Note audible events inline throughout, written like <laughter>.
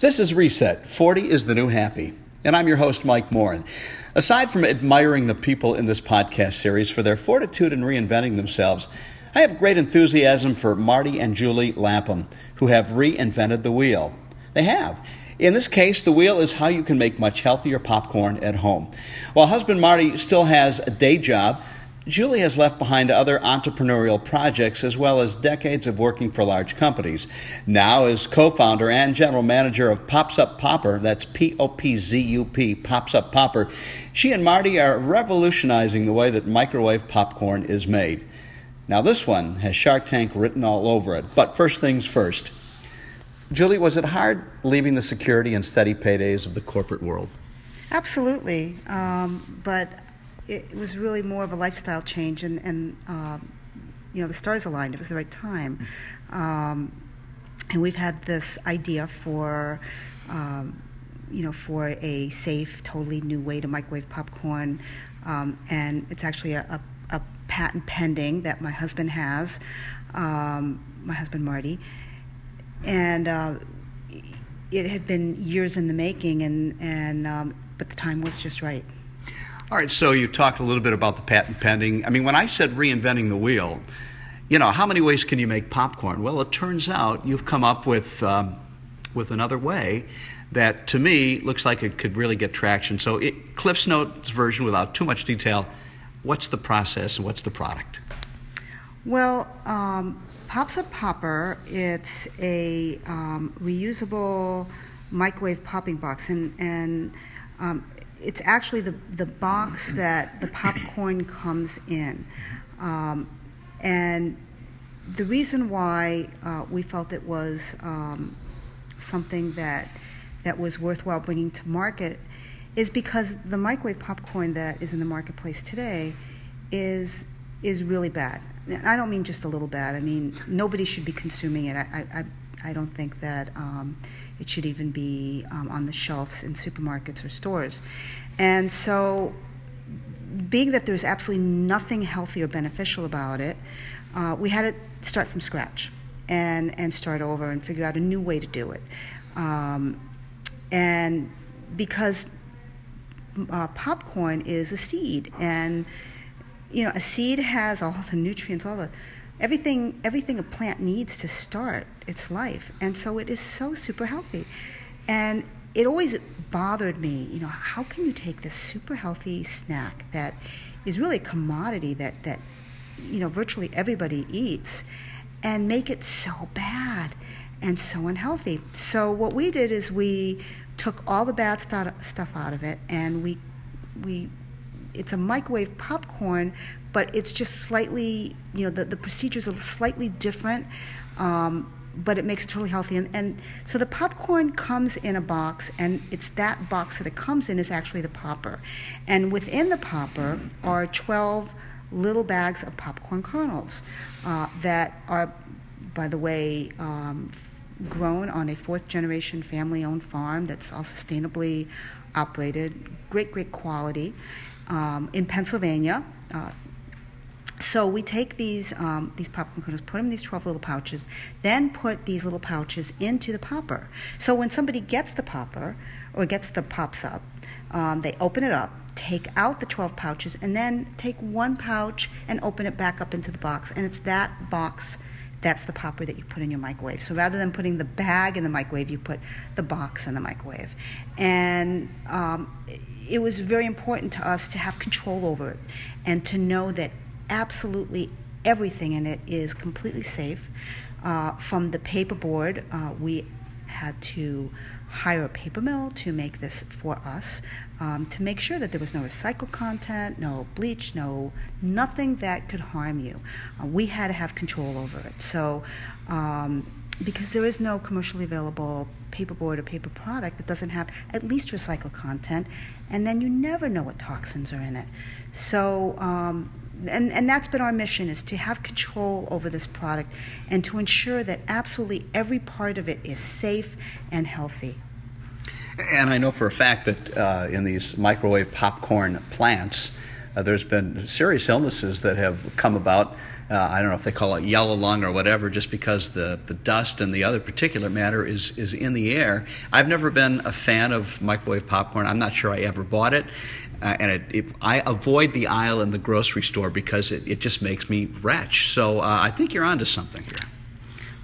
This is Reset 40 is the New Happy, and I'm your host, Mike Morin. Aside from admiring the people in this podcast series for their fortitude in reinventing themselves, I have great enthusiasm for Marty and Julie Lapham, who have reinvented the wheel. They have. In this case, the wheel is how you can make much healthier popcorn at home. While husband Marty still has a day job, Julie has left behind other entrepreneurial projects as well as decades of working for large companies. Now, as co founder and general manager of Popzup Popper, that's P O P Z U P, Popzup Popper, she and Marty are revolutionizing the way that microwave popcorn is made. Now, this one has Shark Tank written all over it. But first things first. Julie, was it hard leaving the security and steady paydays of the corporate world? Absolutely. Um, but it was really more of a lifestyle change, and, and um, you know, the stars aligned. It was the right time. Um, and we've had this idea for, um, you know, for a safe, totally new way to microwave popcorn. Um, and it's actually a, a, a, patent pending that my husband has, um, my husband Marty. And uh, it had been years in the making, and, and um, but the time was just right. All right, so you talked a little bit about the patent pending. I mean, when I said reinventing the wheel, you know, how many ways can you make popcorn? Well, it turns out you've come up with, um, with another way that to me looks like it could really get traction. So, it, Cliff's Notes version, without too much detail, what's the process and what's the product? Well, um, Popzup Popper, it's a um, reusable microwave popping box, and, and um, it's actually the, the box that the popcorn comes in. Um, and the reason why uh, we felt it was um, something that, that was worthwhile bringing to market is because the microwave popcorn that is in the marketplace today is, is really bad. I don't mean just a little bad. I mean, nobody should be consuming it. I, I, I don't think that um, it should even be um, on the shelves in supermarkets or stores. And so, being that there's absolutely nothing healthy or beneficial about it, uh, we had to start from scratch and, and start over and figure out a new way to do it. Um, and because uh, popcorn is a seed, and you know, a seed has all the nutrients, all the everything everything a plant needs to start its life. And so it is so super healthy. And it always bothered me you know how can you take this super healthy snack that is really a commodity that that you know virtually everybody eats and make it so bad and so unhealthy? So what we did is we took all the bad stuff out of it and we we it's a microwave popcorn but it's just slightly, you know, the, the procedures are slightly different, um, but it makes it totally healthy. And, and so the popcorn comes in a box, and it's that box that it comes in is actually the popper. And within the popper are 12 little bags of popcorn kernels uh, that are, by the way, um, grown on a fourth generation family owned farm that's all sustainably operated, great, great quality um, in Pennsylvania. Uh, so we take these um, these popcorn kernels, put them in these 12 little pouches, then put these little pouches into the popper. So when somebody gets the popper or gets the Popzup, um, they open it up, take out the 12 pouches, and then take one pouch and open it back up into the box. And it's that box that's the popper that you put in your microwave. So rather than putting the bag in the microwave, you put the box in the microwave. And um, it was very important to us to have control over it and to know that absolutely everything in it is completely safe. Uh, from the paperboard, uh, we had to hire a paper mill to make this for us um, to make sure that there was no recycled content, no bleach, no nothing that could harm you. Uh, we had to have control over it. So, um, because there is no commercially available paperboard or paper product that doesn't have at least recycled content, and then you never know what toxins are in it. So, um, and, and that's been our mission is to have control over this product and to ensure that absolutely every part of it is safe and healthy. And I know for a fact that uh, in these microwave popcorn plants, uh, there's been serious illnesses that have come about uh, I don't know if they call it yellow lung or whatever, just because the, the dust and the other particulate matter is, is in the air. I've never been a fan of microwave popcorn. I'm not sure I ever bought it. Uh, and it, it, I avoid the aisle in the grocery store because it, it just makes me retch. So uh, I think you're onto something here.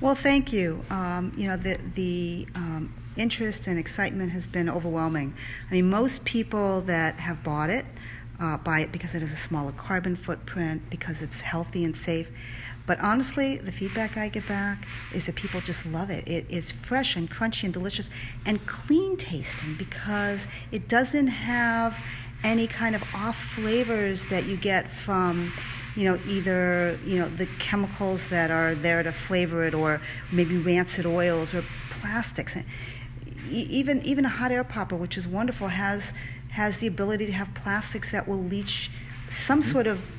Well, thank you. Um, you know, the, the um, interest and excitement has been overwhelming. I mean, most people that have bought it uh, buy it because it has a smaller carbon footprint, because it's healthy and safe. But honestly, the feedback I get back is that people just love it. It is fresh and crunchy and delicious and clean tasting because it doesn't have any kind of off flavors that you get from you know either you know the chemicals that are there to flavor it or maybe rancid oils or plastics even even a hot air popper which is wonderful has has the ability to have plastics that will leach some mm-hmm. sort of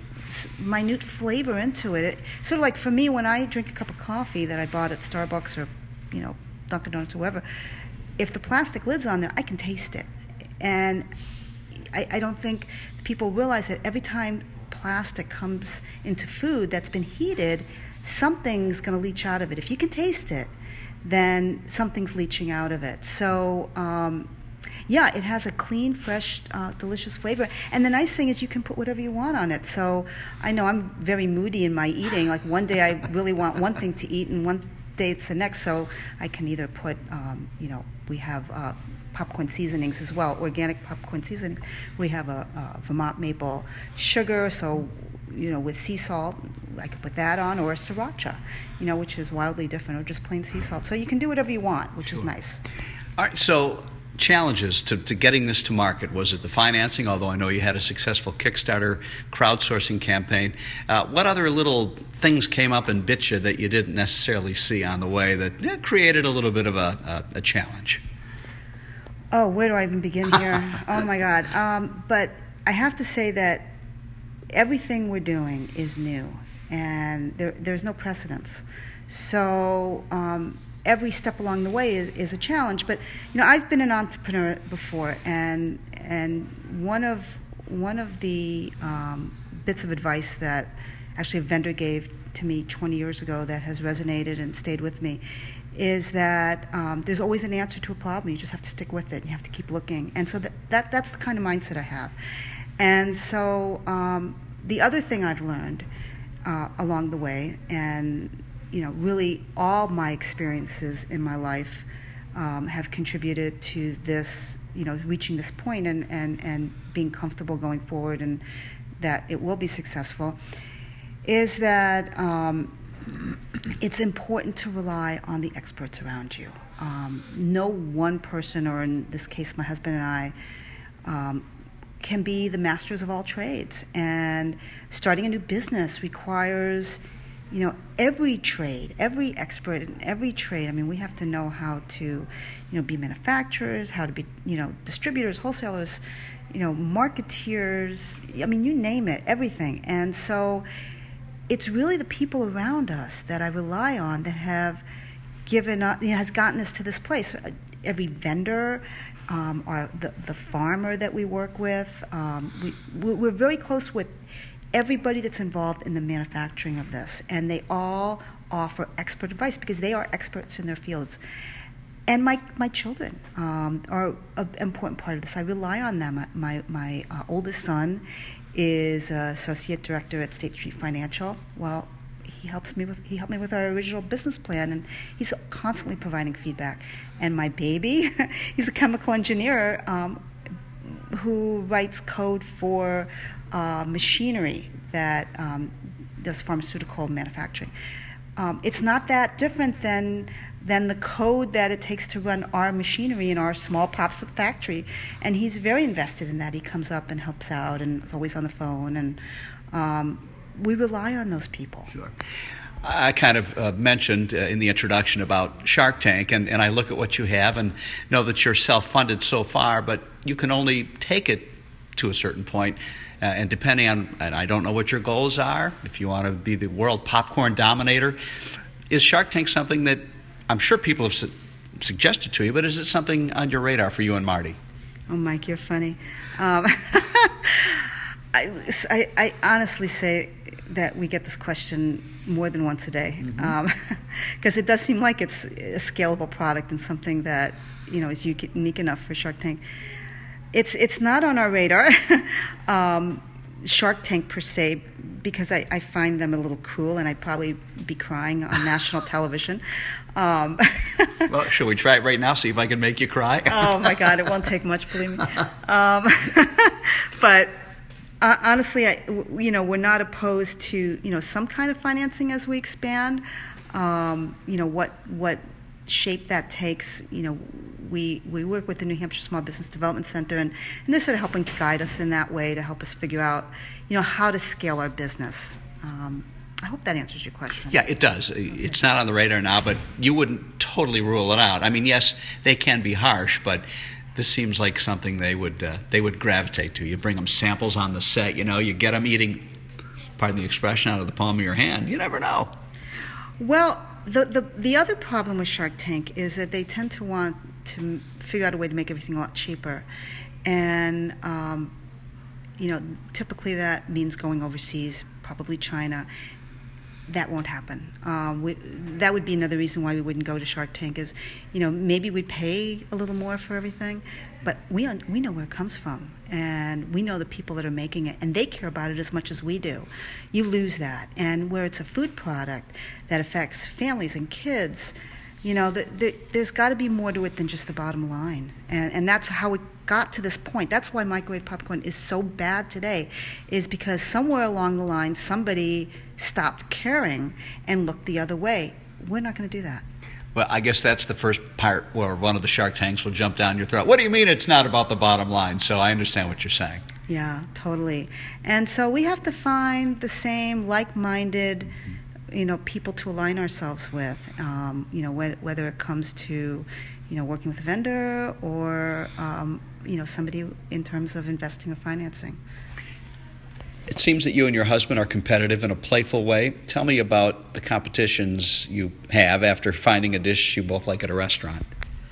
minute flavor into it. it. Sort of like for me, when I drink a cup of coffee that I bought at Starbucks or, you know, Dunkin' Donuts or whoever, if the plastic lid's on there, I can taste it. And I, I don't think people realize that every time plastic comes into food that's been heated, something's going to leach out of it. If you can taste it, then something's leaching out of it. So, um, yeah, it has a clean, fresh, uh, delicious flavor. And the nice thing is you can put whatever you want on it. So I know I'm very moody in my eating. Like one day I really want one thing to eat, and one day it's the next. So I can either put, um, you know, we have. Uh, popcorn seasonings as well, organic popcorn seasonings. We have a, a, Vermont maple sugar, so you know with sea salt, I could put that on, or a sriracha, you know, which is wildly different, or just plain sea salt. So you can do whatever you want, which sure. is nice. All right, so challenges to, to getting this to market? Was it the financing, although I know you had a successful Kickstarter crowdsourcing campaign? Uh, what other little things came up and bit you that you didn't necessarily see on the way that yeah, created a little bit of a, a, a, challenge? Oh, where do I even begin here? <laughs> oh my God. Um, but I have to say that everything we're doing is new and there, there's no precedence. So, um, every step along the way is, is a challenge. But you know, I've been an entrepreneur before, and and one of one of the um, bits of advice that actually a vendor gave to me 20 years ago that has resonated and stayed with me is that um, there's always an answer to a problem. You just have to stick with it. And you have to keep looking. And so that, that that's the kind of mindset I have. And so um, the other thing I've learned uh, along the way, and you know, really all my experiences in my life um, have contributed to this, you know, reaching this point and, and, and being comfortable going forward and that it will be successful, is that um, it's important to rely on the experts around you. Um, no one person, or in this case, my husband and I, um, can be the masters of all trades. And starting a new business requires you know, every trade, every expert in every trade. I mean, we have to know how to, you know, be manufacturers, how to be, you know, distributors, wholesalers, you know, marketeers. I mean, you name it, everything. And so, it's really the people around us that I rely on that have given us, you know, has gotten us to this place. Every vendor, um, or the the farmer that we work with, um, we we're very close with everybody that's involved in the manufacturing of this, and they all offer expert advice because they are experts in their fields. And my, my children um, are an important part of this. I rely on them. My, my uh, oldest son is associate director at State Street Financial. Well, he helps me with he helped me with our original business plan, and he's constantly providing feedback. And my baby, <laughs> he's a chemical engineer um, who writes code for uh, machinery that um, does pharmaceutical manufacturing. Um, it's not that different than than the code that it takes to run our machinery in our small pops factory. And he's very invested in that. He comes up and helps out and is always on the phone. And um, we rely on those people. Sure. I kind of uh, mentioned uh, in the introduction about Shark Tank, and, and I look at what you have and know that you're self funded so far, but you can only take it to a certain point. Uh, and depending on, and I don't know what your goals are, if you want to be the world popcorn dominator, is Shark Tank something that I'm sure people have su- suggested to you, but is it something on your radar for you and Marty? Oh, Mike, you're funny. Um, <laughs> I, I, I, honestly say that we get this question more than once a day because mm-hmm. um, <laughs> it does seem like it's a scalable product and something that you know is unique enough for Shark Tank. It's it's not on our radar, <laughs> um, Shark Tank per se, because I, I, find them a little cruel and I'd probably be crying on <laughs> national television. Um, well, should we try it right now? See if I can make you cry. oh my God, it won't take much, believe me. Um, but uh, honestly, I, you know, we're not opposed to you know some kind of financing as we expand. Um, you know what what shape that takes. You know, we we work with the New Hampshire Small Business Development Center, and, and they're sort of helping to guide us in that way to help us figure out, you know, how to scale our business. Um, I hope that answers your question. Yeah, it does. It's not on the radar now, but you wouldn't totally rule it out. I mean, yes, they can be harsh, but this seems like something they would uh, they would gravitate to. You bring them samples on the set, you know, you get them eating, pardon the expression, out of the palm of your hand. You never know. Well, the the the other problem with Shark Tank is that they tend to want to figure out a way to make everything a lot cheaper, and um, you know, typically that means going overseas, probably China, that won't happen. Um, we, that would be another reason why we wouldn't go to Shark Tank. Is you know maybe we'd pay a little more for everything, but we we know where it comes from, and we know the people that are making it, and they care about it as much as we do. You lose that, and where it's a food product that affects families and kids, you know, the, the, there's got to be more to it than just the bottom line, and and that's how it got to this point. That's why microwave popcorn is so bad today, is because somewhere along the line somebody stopped caring and looked the other way. We're not going to do that. Well, I guess that's the first part where one of the Shark Tanks will jump down your throat. What do you mean it's not about the bottom line? So I understand what you're saying. Yeah, totally. And so we have to find the same like-minded, mm-hmm. You know, people to align ourselves with. Um, you know, wh- whether it comes to, you know, working with a vendor or, um, you know, somebody in terms of investing or financing. It seems that you and your husband are competitive in a playful way. Tell me about the competitions you have after finding a dish you both like at a restaurant.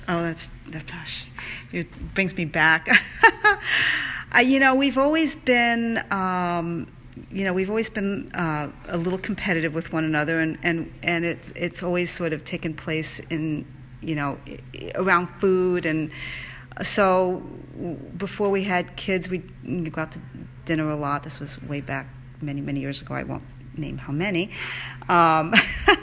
Oh, that's, that, gosh, it brings me back. <laughs> You know, we've always been, um, you know, we've always been uh, a little competitive with one another, and, and, and it's, it's always sort of taken place in, you know, around food. And so before we had kids, we'd go out to dinner a lot. This was way back many, many years ago. I won't name how many. Um,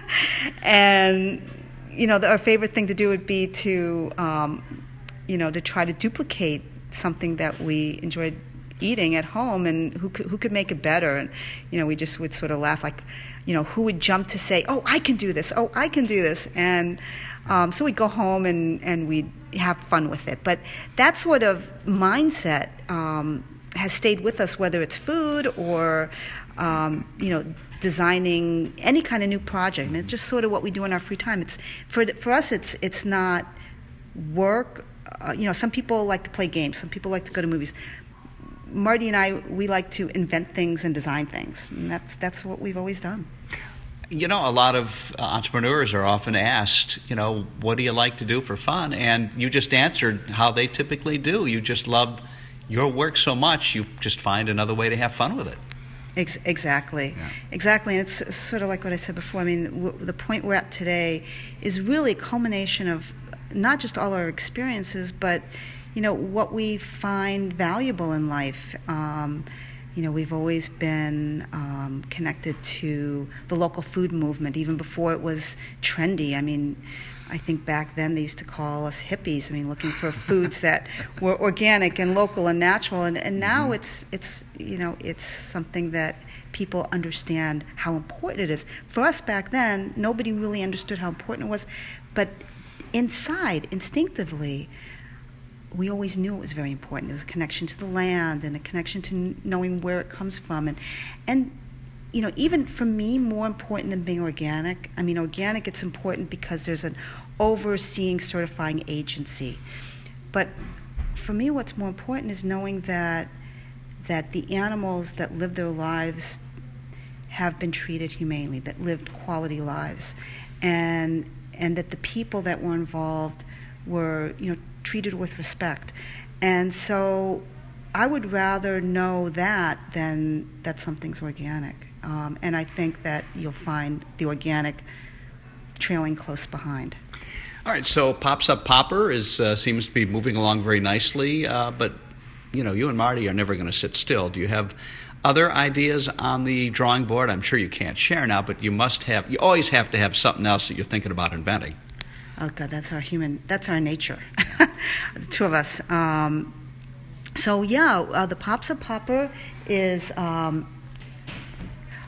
<laughs> and, you know, the, our favorite thing to do would be to, um, you know, to try to duplicate something that we enjoyed eating at home and who could, who could make it better. And, you know, we just would sort of laugh like, you know, who would jump to say, oh, I can do this, oh, I can do this. And um, so we'd go home and, and we'd have fun with it. But that sort of mindset um, has stayed with us, whether it's food or, um, you know, designing any kind of new project. It's just sort of what we do in our free time. It's for for us, it's it's not work. Uh, you know, some people like to play games. Some people like to go to movies. Marty and I, we like to invent things and design things, and that's that's what we've always done. You know, a lot of uh, entrepreneurs are often asked, you know, what do you like to do for fun? And you just answered how they typically do. You just love your work so much, you just find another way to have fun with it. Ex- exactly, yeah. exactly, and it's sort of like what I said before. I mean, w- the point we're at today is really a culmination of not just all our experiences, but you know what we find valuable in life. Um, you know, we've always been um, connected to the local food movement, even before it was trendy. I mean, I think back then they used to call us hippies. I mean, looking for <laughs> foods that were organic and local and natural. And, and now mm-hmm. it's it's you know it's something that people understand how important it is. For us back then, nobody really understood how important it was, but inside, instinctively, we always knew it was very important. There was a connection to the land and a connection to knowing where it comes from, and and you know, even for me, more important than being organic. I mean, organic, it's important because there's an overseeing certifying agency. But for me, what's more important is knowing that that the animals that live their lives have been treated humanely, that lived quality lives, and and that the people that were involved were, you know, treated with respect. And so I would rather know that than that something's organic. Um, and I think that you'll find the organic trailing close behind. All right, so Popzup Popper is uh, seems to be moving along very nicely, uh, but you know, you and Marty are never going to sit still. Do you have other ideas on the drawing board? I'm sure you can't share now, but you must have. You always have to have something else that you're thinking about inventing. Oh God, that's our human. That's our nature. <laughs> the two of us. Um, so yeah, uh, the Pops Popper is um,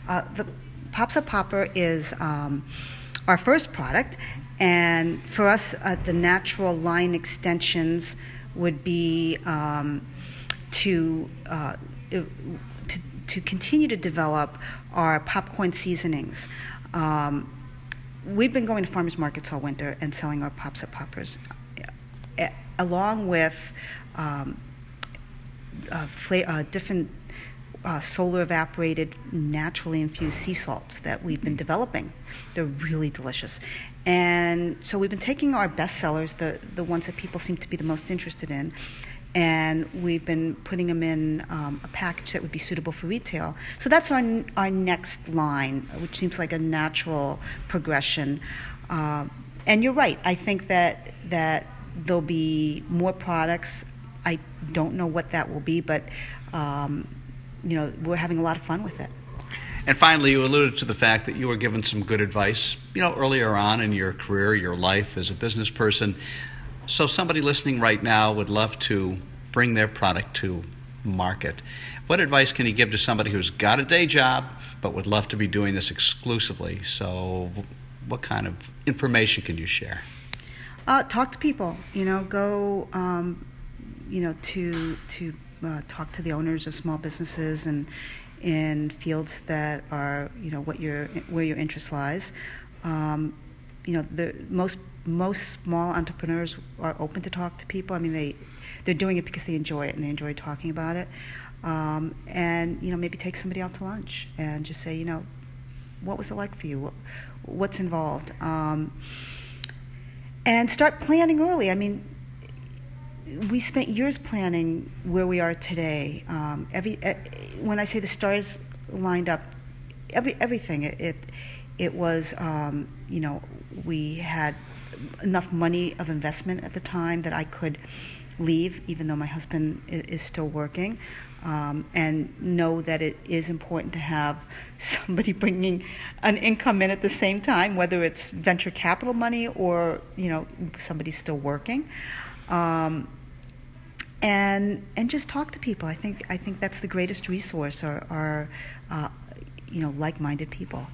uh, the Pops Popper is um, our first product, and for us, uh, the natural line extensions would be um, to, uh, to to continue to develop our popcorn seasonings. Um, we've been going to farmers markets all winter and selling our Popzup poppers, uh, along with um, uh, uh, different uh, solar evaporated, naturally infused sea salts that we've been developing. They're really delicious. And so we've been taking our best sellers, the, the ones that people seem to be the most interested in, and we've been putting them in um, a package that would be suitable for retail. So that's our, our next line, which seems like a natural progression. Uh, and you're right. I think that that there'll be more products. I don't know what that will be, but um, you know we're having a lot of fun with it. And finally, you alluded to the fact that you were given some good advice, you know, earlier on in your career, your life as a business person. So, somebody listening right now would love to bring their product to market. What advice can you give to somebody who's got a day job but would love to be doing this exclusively? So, what kind of information can you share? Uh, talk to people. You know, go. Um, you know, to to uh, talk to the owners of small businesses and in fields that are you know what your where your interest lies. Um, you know, the most most small entrepreneurs are open to talk to people. I mean, they they're doing it because they enjoy it and they enjoy talking about it. Um, and you know, maybe take somebody out to lunch and just say, you know, what was it like for you? What's involved? Um, and start planning early. I mean, we spent years planning where we are today. Um, every when I say the stars lined up, every everything it it, it was um, you know we had enough money of investment at the time that I could leave, even though my husband is still working, um, and know that it is important to have <laughs> somebody bringing an income in at the same time, whether it's venture capital money or you know somebody still working. Um, and and just talk to people. I think I think that's the greatest resource. Are, are uh, you know like-minded people.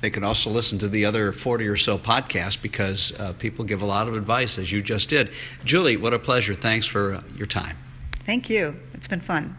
They can also listen to the other 40 or so podcasts because uh, people give a lot of advice, as you just did. Julie, what a pleasure. Thanks for uh, your time. Thank you. It's been fun.